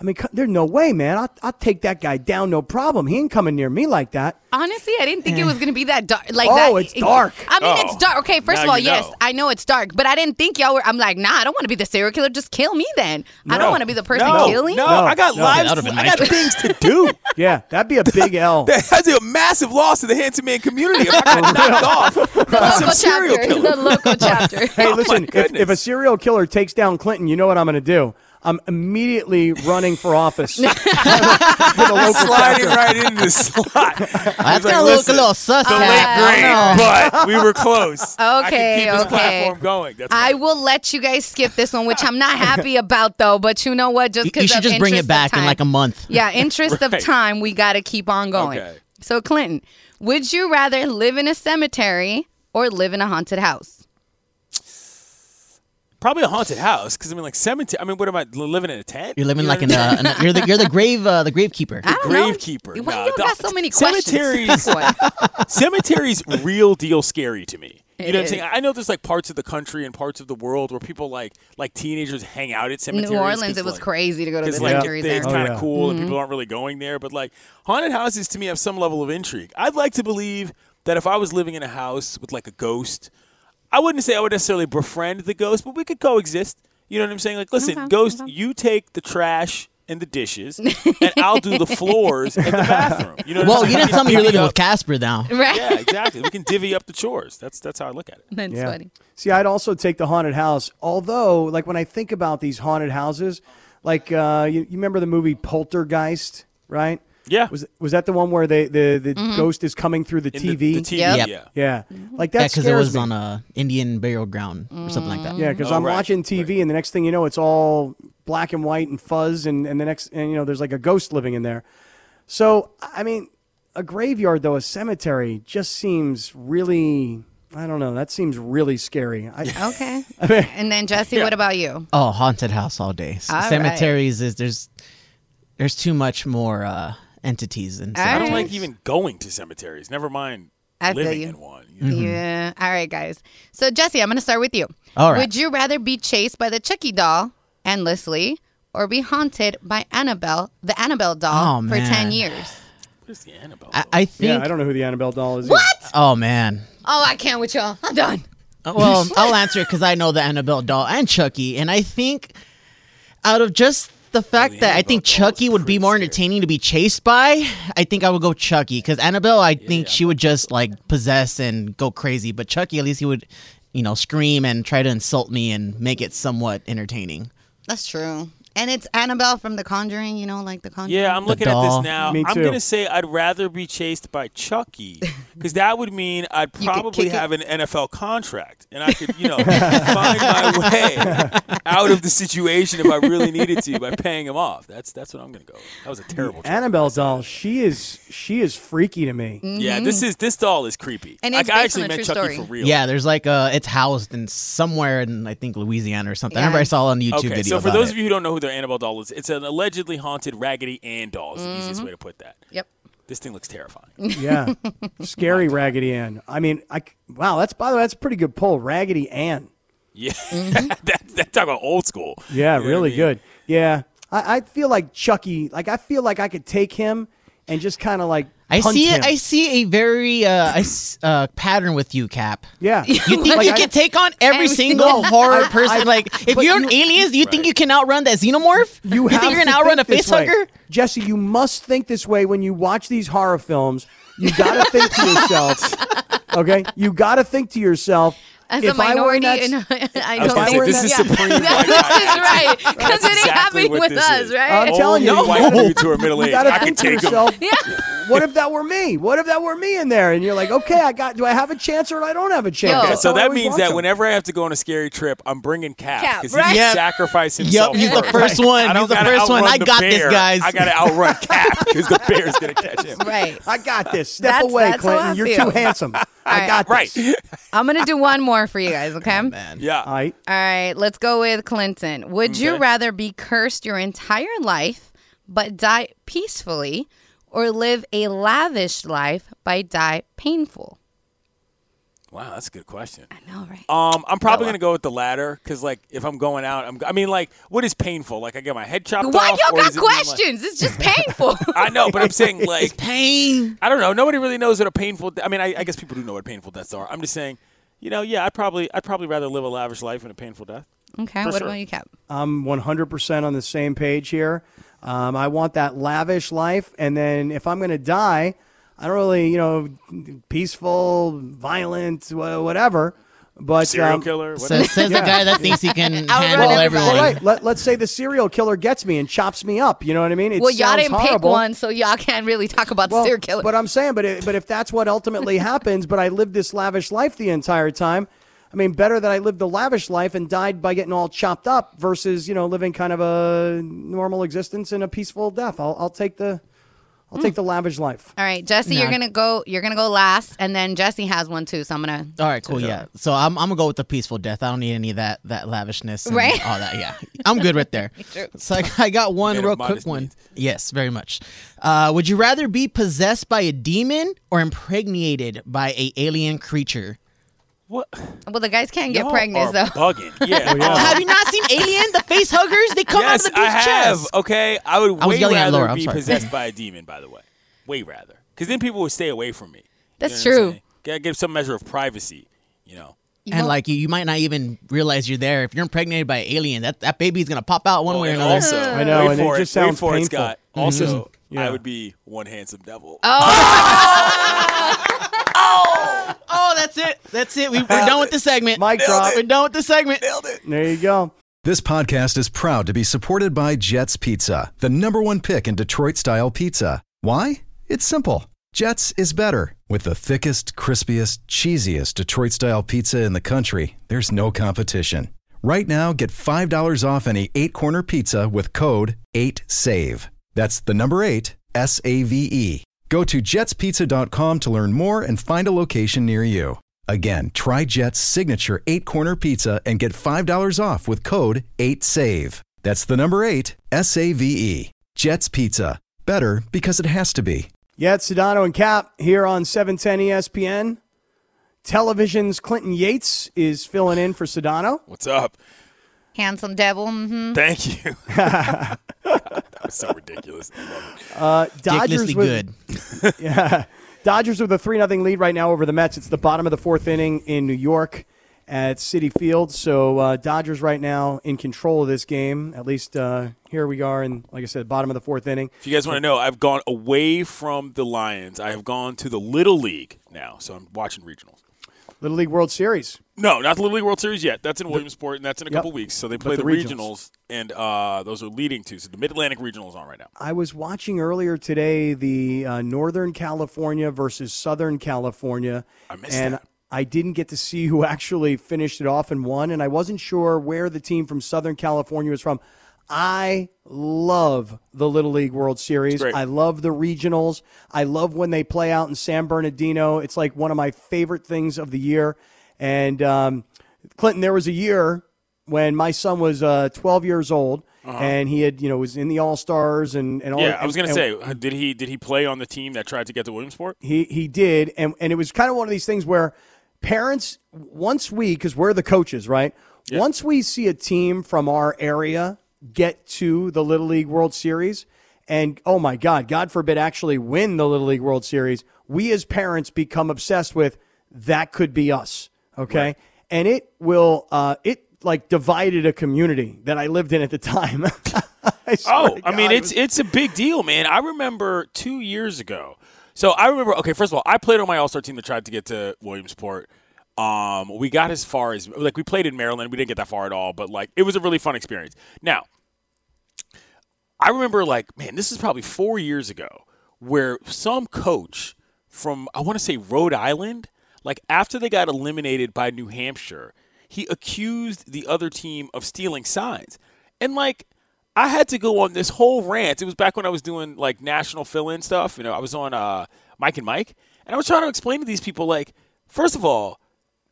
I mean, there's no way, man. I'll, I'll take that guy down, no problem. He ain't coming near me like that. Honestly, I didn't think it was going to be that dark. Like Oh, that. it's dark. I mean, Oh, it's dark. Okay, first now of all, yes, know. I know it's dark, but I didn't think y'all were. I'm like, nah, I don't want to be the serial killer. Just kill me then. I don't want to be the person no, killing. No, No, I got no. lives. That would've I got things to do. Yeah, that'd be a big L. that That's a massive loss to the handsome man community if I got knocked off The by some local serial chapter. killer. The local chapter. Hey, Oh, listen, if, if a serial killer takes down Clinton, you know what I'm going to do? I'm immediately running for office for the local Sliding chapter. right into the slot. That's like, gonna look a little sus. The late I don't grade, but we were close. I Okay, can keep this okay. platform going. That's I fine. will let you guys skip this one, which I'm not happy about though. But you know what? Just because You should just bring it back in like a month. Yeah, interest Right. of time, we got to keep on going. Okay. So, Clinton, would you rather live in a cemetery or live in a haunted house? Probably a haunted house because I mean, like cemetery. I mean, what am I living in a tent? You're living You know like in a, in a- you're the you're the grave uh, the gravekeeper. I. Gravekeeper. Why Nah, you got so many questions? cemeteries- What? Cemetery's real deal scary to me. You know what I'm saying? I know there's like parts of the country and parts of the world where people like like teenagers hang out at cemeteries. New Orleans, it was like, crazy to go to the because like cemeteries it's there. Mm-hmm. kind of Oh, yeah. cool and people aren't really going there. But like haunted houses to me have some level of intrigue. I'd like to believe that if I was living in a house with like a ghost, I wouldn't say I would necessarily befriend the ghost, but we could coexist. You know what I'm saying? Like, listen, Okay, ghost, okay. you take the trash and the dishes, and I'll do the floors and the bathroom. You know? What Well, I'm you didn't tell me you're living up- with Casper now. Right? Yeah, exactly. We can divvy up the chores. That's that's how I look at it. That's Yeah. funny. See, I'd also take the haunted house. Although, like when I think about these haunted houses, like uh, you, you remember the movie Poltergeist, right? Yeah. Was was that the one where they, the the Mm-hmm. ghost is coming through the In TV? The, the TV, Yep. yeah. Yeah, like that Yeah, because it was me. on a Indian burial ground or something like that. Yeah, because Oh, I'm right, watching TV, and the next thing you know, it's all black and white and fuzz, and, and the next, and you know, there's like a ghost living in there. So, I mean, a graveyard though, a cemetery, just seems really, I don't know, that seems really scary. I, Okay. I mean, And then Jesse, what about you? Oh, haunted house all day. S- All right. Cemeteries is there's there's too much more uh, entities and All I don't like even going to cemeteries. Never mind I living you. in one. you know? Yeah. All right, guys. So Jesse, I'm gonna start with you. All right. Would you rather be chased by the Chucky doll endlessly, or be haunted by Annabelle, the Annabelle doll, Oh, for ten years? What is the Annabelle? I, I think. yeah, I don't know who the Annabelle doll is. What? Oh man. Oh, I can't with y'all. I'm done. Uh, Well, I'll answer it because I know the Annabelle doll and Chucky, and I think out of just the fact the that I think Chucky would be pretty more scary. entertaining to be chased by, I think I would go Chucky because Annabelle, I think she would just like possess and go crazy, but Chucky at least he would, you know, scream and try to insult me and make it somewhat entertaining. That's true. And it's Annabelle from The Conjuring. You know, like The Conjuring. Yeah, I'm The looking at doll. this now. Me I'm too. gonna say I'd rather be chased by Chucky because that would mean I'd You could probably kick it. have an NFL contract and I could, you know, find my way out of the situation if I really needed to by paying him off. That's that's what I'm gonna go. with. That was a terrible. choice. Annabelle doll, she is she is freaky to me. Yeah, this is this doll is creepy. And like it's I based on actually a met true Chucky story. for real. Yeah, there's like uh it's housed in somewhere in I think Louisiana or something. I remember I Yes. saw on a YouTube Okay, video. so for about those it. of you who don't know who their Annabelle doll is, it's an allegedly haunted Raggedy Ann doll. Is the Mm-hmm. easiest way to put that. Yep. This thing looks terrifying. Yeah, scary Raggedy Ann. I mean, I wow, that's by the way, that's a pretty good pull, Raggedy Ann. Yeah, that, that talk about old school. Yeah, You know what I really mean? good. Yeah, I, I feel like Chucky. Like I feel like I could take him and just kind of like I punt see him. I see a very uh, I s- uh, pattern with you, Kap. yeah, You think Like, you I- can take on every Every single single- horror I- person? I- like, if you're an you- alien, do you think you can outrun that xenomorph? You, have think you're to gonna outrun a think this face way. hugger? Jesse. You must think this way when you watch these horror films. You got to think to yourself. Okay, you got to think to yourself. As if a I were in minority, that s- and I I don't gonna say think this is that- supreme. this is right because it ain't exactly happening with us, is. right? I'm telling you, Only you white gotta- dudes who are middle You aged. I can think to take them. yourself. What if that were me? What if that were me in there? And you're like, okay, I got. Do I have a chance or I don't have a chance? Okay, so that means that them. whenever I have to go on a scary trip, I'm bringing Kap Kap, because right? he Yep. sacrificed Yep, himself. he's the first. first one. I don't He's the gotta first one. outrun I the got this, bear. guys. I got to outrun Kap because the bear's gonna catch him. Right. I got this. Step That's- away, that's Clinton. You're feel. too handsome. I right. got Right. this. I'm gonna do one more for you guys, okay? Oh, man. Yeah. All right. All right, let's go with Clinton. Would you rather be cursed your entire life but die peacefully or live a lavish life but die painful? Wow, that's a good question. I know, right? Um, I'm probably gonna go with the latter because, like, if I'm going out, I'm. I mean, like, what is painful? Like, I get my head chopped Why off. y'all got does it mean, like- questions? it's just painful. I know, but I'm saying like Pain. I don't know. Nobody really knows what a painful. I mean, I, I guess people do know what painful deaths are. I'm just saying, you know, yeah, I'd probably I'd probably rather live a lavish life than a painful death. okay, For what sure. about you, Kap? I'm 100% on the same page here. Um, I want that lavish life, and then if I'm going to die, I don't really, you know, peaceful, violent, whatever. But Serial um, killer. Says, whatever. says Yeah. the guy that thinks he can Outrun handle everybody. everyone. All right, let, let's say the serial killer gets me and chops me up. You know what I mean? It well, y'all didn't pick one, so y'all can't really talk about the serial killer. But I'm saying, but it, but if that's what ultimately happens, but I lived this lavish life the entire time. I mean, better that I lived the lavish life and died by getting all chopped up versus you know living kind of a normal existence and a peaceful death. I'll, I'll take the, I'll take the lavish life. All right, Jesse, you're gonna go. You're gonna go last, and then Jesse has one too. So I'm gonna. All right, cool. Yeah. So I'm, I'm gonna go with the peaceful death. I don't need any of that that lavishness and Right? all that. Yeah, I'm good right there. So I, I got one real quick one. means. Yes, very much. Uh, would you rather be possessed by a demon or impregnated by a alien creature? What? Well, the guys can't get Y'all pregnant, are so. bugging. Yeah. yeah. Have you not seen Alien? The face huggers? They come yes, out of the I dude's have. chest. Okay, I would I was way yelling at rather Laura, I'm be sorry. possessed by a demon. By the way, way rather, because then people would stay away from me. You That's know what I'm true. saying? Gotta give some measure of privacy. You know. You And know- like you, you might not even realize you're there. If you're impregnated by an alien, that, that baby's gonna pop out one Oh, way or and another. Also, I know, wait and it for just Wait sounds for it, painful. Scott. Also, mm-hmm. Yeah. I would be one handsome devil. oh, Oh, that's it. That's it. We, we're done with the segment. Mic drop. We're done with the segment. There you go. This podcast is proud to be supported by Jets Pizza, the number one pick in Detroit style pizza. Why? It's simple. Jets is better. With the thickest, crispiest, cheesiest Detroit style pizza in the country, there's no competition. Right now, get $5 off any eight corner pizza with code 8SAVE. That's the number eight, S A V E. Go to jetspizza.com to learn more and find a location near you. Again, try Jet's signature eight corner pizza and get $5 off with code 8SAVE. That's the number eight, S A V E. Jet's Pizza. Better because it has to be. Yeah, it's Sedano and Kap here on E 710 ESPN. Television's Clinton Yates is filling in for Sedano. What's up? Handsome devil. hmm Thank you. that was so ridiculous. I love it. Uh, Dodgers Ridiculously with, good. Yeah. Dodgers with a 3 0 lead right now over the Mets. It's the bottom of the fourth inning in New York at Citi Field. So uh, Dodgers right now in control of this game. At least uh, here we are in, like I said, bottom of the fourth inning. If you guys want to know, I've gone away from the Lions. I have gone to the Little League now, so I'm watching regionals. Little League World Series. No, not the Little League World Series yet. That's in Williamsport, and that's in a Yep. couple weeks. So they play the the, regionals. regionals, and uh, those are leading to. So the Mid Atlantic Regional is on right now. I was watching earlier today the uh, Northern California versus Southern California. I missed and that. I didn't get to see who actually finished it off and won, and I wasn't sure where the team from Southern California was from. I love the Little League World Series. I love the regionals. I love when they play out in San Bernardino. It's like one of my favorite things of the year. And um, Clinton, there was a year when my son was uh, 12 years old, and he had, you know, was in the All Stars and, and all. Uh-huh. Yeah, I was gonna and- say, uh, did he did he play on the team that tried to get to Williamsport? he he did, and and it was kind of one of these things where parents once we because we're the coaches, right? Once we see a team from our area get to the Little League World Series, and oh my God, God forbid, actually win the Little League World Series, we as parents become obsessed with that could be us, okay? And it will, uh, it like divided a community that I lived in at the time. I Oh, I mean, God, it it's was- it's a big deal, man. I remember two years ago. So I remember. Okay, first of all, I played on my All Star team that tried to get to Williamsport. Um, we got as far as like we played in Maryland. We didn't get that far at all, but like it was a really fun experience. Now, I remember like, man, this is probably four years ago, where some coach from I want to say Rhode Island, like after they got eliminated by New Hampshire, he accused the other team of stealing signs, and like. I had to go on this whole rant. It was back when I was doing like national fill-in stuff. You know, I was on uh, Mike and Mike, and I was trying to explain to these people, like, first of all,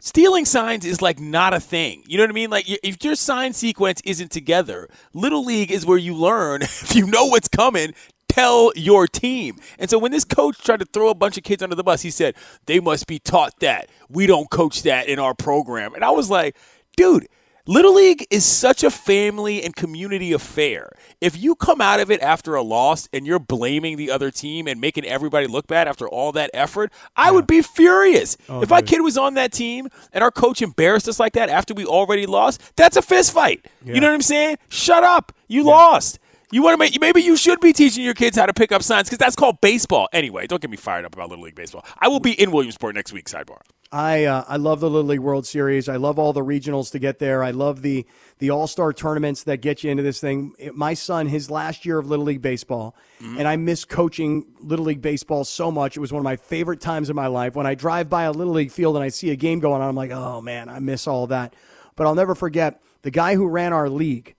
stealing signs is like not a thing. You know what I mean? Like, if your sign sequence isn't together, Little League is where you learn. If you know what's coming, tell your team. And so when this coach tried to throw a bunch of kids under the bus, he said they must be taught that. We don't coach that in our program. And I was like, dude. Little League is such a family and community affair. If you come out of it after a loss and you're blaming the other team and making everybody look bad after all that effort, I would be furious. Oh, if my kid was on that team and our coach embarrassed us like that after we already lost, that's a fist fight. You know what I'm saying? Shut up. You lost. You want to make maybe you should be teaching your kids how to pick up signs because that's called baseball. Anyway, don't get me fired up about Little League baseball. I will be in Williamsport next week. Sidebar. I uh, I love the Little League World Series. I love all the regionals to get there. I love the the All Star tournaments that get you into this thing. It- my son, his last year of Little League baseball, and I miss coaching Little League baseball so much. It was one of my favorite times of my life. When I drive by a Little League field and I see a game going on, I'm like, oh man, I miss all that. But I'll never forget the guy who ran our league.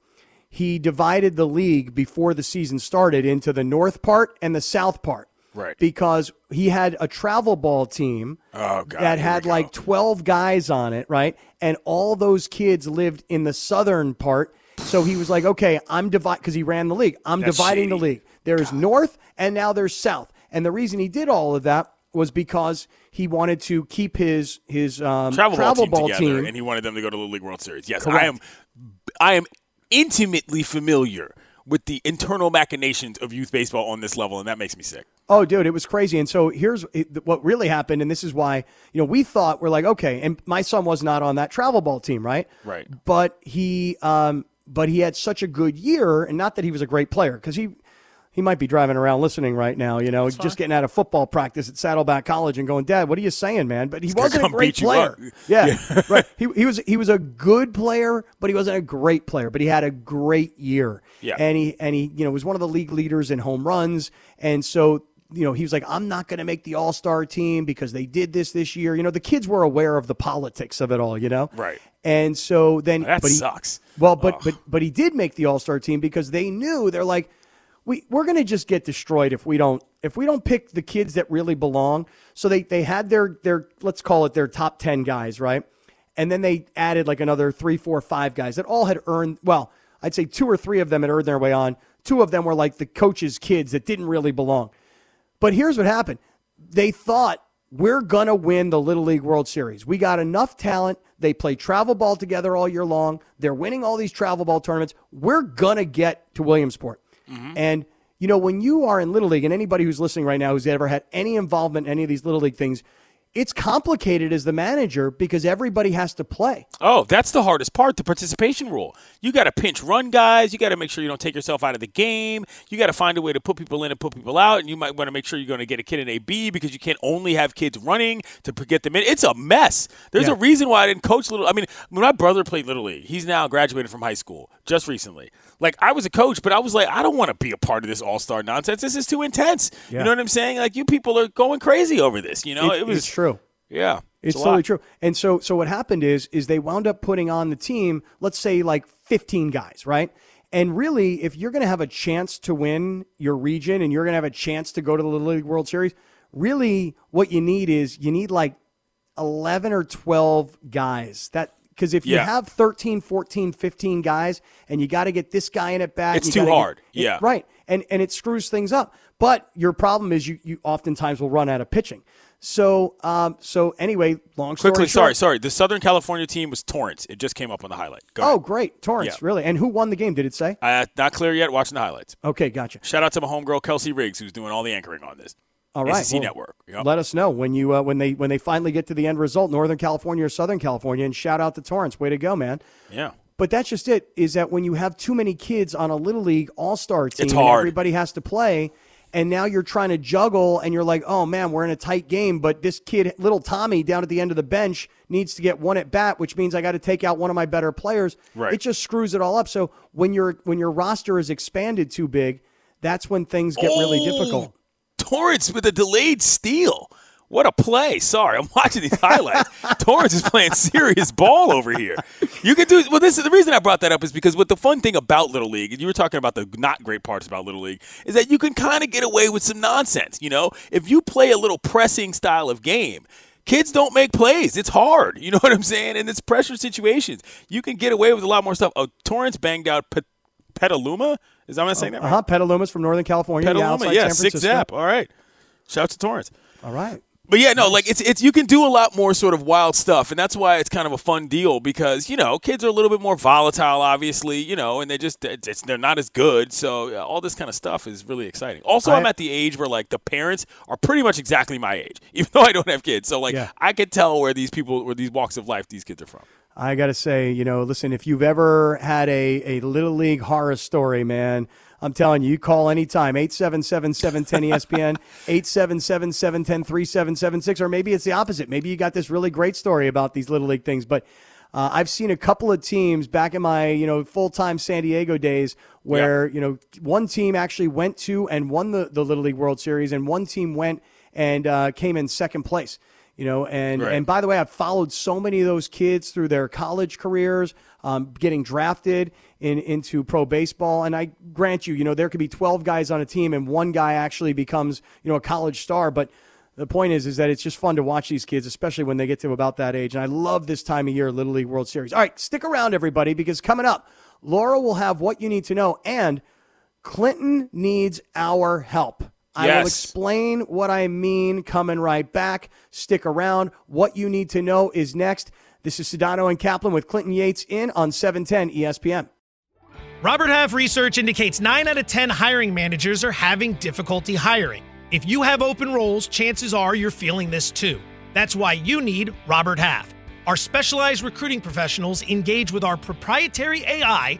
He divided the league before the season started into the north part and the south part Right. because he had a travel ball team Oh, God, that had like 12 guys on it, right? And all those kids lived in the southern part. So he was like, okay, I'm divide because he ran the league. I'm That's dividing the league. There's north and now there's south. And the reason he did all of that was because he wanted to keep his his um, travel, ball team ball together, team. and he wanted them to go to the League World Series. Yes, Correct. I am. I am intimately familiar with the internal machinations of youth baseball on this level, and that makes me sick. Oh, dude, it was crazy. And so here's what really happened, and this is why you know we thought we're like okay, and my son was not on that travel ball team, right? Right. But he, um, but he had such a good year, and not that he was a great player because he. He might be driving around listening right now, you know, just getting out of football practice at Saddleback College and going, "Dad, what are you saying, man?" But he gonna wasn't a great player. up. Yeah, right. He, he was he was a good player, but he wasn't a great player. But he had a great year. Yeah. and he and he you know was one of the league leaders in home runs, and so you know he was like, I'm not going to make the All Star team because they did this this year. You know, the kids were aware of the politics of it all. You know, Right. And so then That but he, sucks. Well, but Ugh. but but he did make the All Star team because they knew they're like. We, we're going to just get destroyed if we don't if we don't pick the kids that really belong. So they, they had their their let's call it their top ten guys, right? And then they added like another three, four, five guys that all had earned well, I'd say two or three of them had earned their way on. Two of them were like the coach's kids that didn't really belong. But here's what happened. They thought we're going to win the Little League World Series. We got enough talent. They play travel ball together all year long. They're winning all these travel ball tournaments. We're going to get to Williamsport. Mm-hmm. And, you know, when you are in Little League, and anybody who's listening right now who's ever had any involvement in any of these Little League things, it's complicated as the manager because everybody has to play. Oh, that's the hardest part, the participation rule. You got to pinch run guys. You got to make sure you don't take yourself out of the game. You got to find a way to put people in and put people out. And you might want to make sure you're going to get a kid in AB because you can't only have kids running to get them in. It's a mess. There's Yeah. a reason why I didn't coach little. I mean, when my brother played little league, he's now graduated from high school just recently. Like I was a coach, but I was like, I don't want to be a part of this all star nonsense. This is too intense. Yeah. You know what I'm saying? Like you people are going crazy over this. You know, It- it, was true. Yeah, It's a totally true. And so so what happened is is they wound up putting on the team, let's say like 15 guys, right? And really, if you're going to have a chance to win your region and you're going to have a chance to go to the Little League World Series, really what you need is you need like 11 or 12 guys. That because if you Yeah. have 13, 14, 15 guys and you got to get this guy in at bat, It's too gotta get- hard. it- Yeah. right. And and it screws things up. But your problem is you you oftentimes will run out of pitching. So um so anyway, long story Quickly, short, sorry, sorry. The Southern California team was Torrance. It just came up on the highlight. Go Oh, ahead. great. Torrance, Yeah. really. And who won the game, did it say? Uh, not clear yet. Watching the highlights. Okay, gotcha. Shout out to my homegirl Kelsey Riggs, who's doing all the anchoring on this. All right. Well, Network. Yep. Let us know when you uh, when they when they finally get to the end result, Northern California or Southern California, and shout out to Torrance. Way to go, man. yeah. But that's just it. Is that when you have too many kids on a little league all star team, It's and hard. everybody has to play, and now you're trying to juggle, and you're like, oh man, we're in a tight game, but this kid, little Tommy, down at the end of the bench, needs to get one at bat, which means I got to take out one of my better players. Right. It just screws it all up. So when your when your roster is expanded too big, that's when things get really Oh, difficult. Torrance with a delayed steal. What a play. Sorry, I'm watching these highlights. Torrance is playing serious ball over here. You can do well this is the reason I brought that up is because what the fun thing about Little League, and you were talking about the not great parts about Little League, is that you can kind of get away with some nonsense. You know, if you play a little pressing style of game, kids don't make plays. It's hard. You know what I'm saying? And it's pressure situations. You can get away with a lot more stuff. Oh, Torrance banged out Pet- Petaluma. Is that what I'm saying that right? Uh huh. Petaluma's from Northern California, Petaluma, yeah, San six zap. All right. Shout out to Torrance. All right. But yeah, no, like it's it's you can do a lot more sort of wild stuff, and that's why it's kind of a fun deal because you know kids are a little bit more volatile, obviously, you know, and they just they're not as good. So yeah, all this kind of stuff is really exciting. Also, I, am at the age where like the parents are pretty much exactly my age, even though I don't have kids. So like Yeah. I can tell where these people, where these walks of life these kids are from. I got to say, you know, listen, if you've ever had a, a Little League horror story, man, I'm telling you, you call anytime, 877 710 ESPN, 877 710 3776, or maybe it's the opposite. Maybe you got this really great story about these Little League things. But uh, I've seen a couple of teams back in my, you know, full time San Diego days where, you know, one team actually went to and won the, the Little League World Series, and one team went and uh, came in second place you know and Right. and by the way i've followed so many of those kids through their college careers um, getting drafted in into pro baseball. And i grant you you know there could be 12 guys on a team and one guy actually becomes you know a college star. But the point is is that it's just fun to watch these kids especially when they get to about that age. And i love this time of year little league world series. All right stick around everybody because coming up laura will have what you need to know. And Clinton needs our help. I will explain what I mean coming right back. Stick around. What you need to know is next. This is Sedano and Kaplan with Clinton Yates in on E 710 ESPN. Robert Half research indicates 9 out of 10 hiring managers are having difficulty hiring. If you have open roles, chances are you're feeling this too. That's why you need Robert Half. Our specialized recruiting professionals engage with our proprietary AI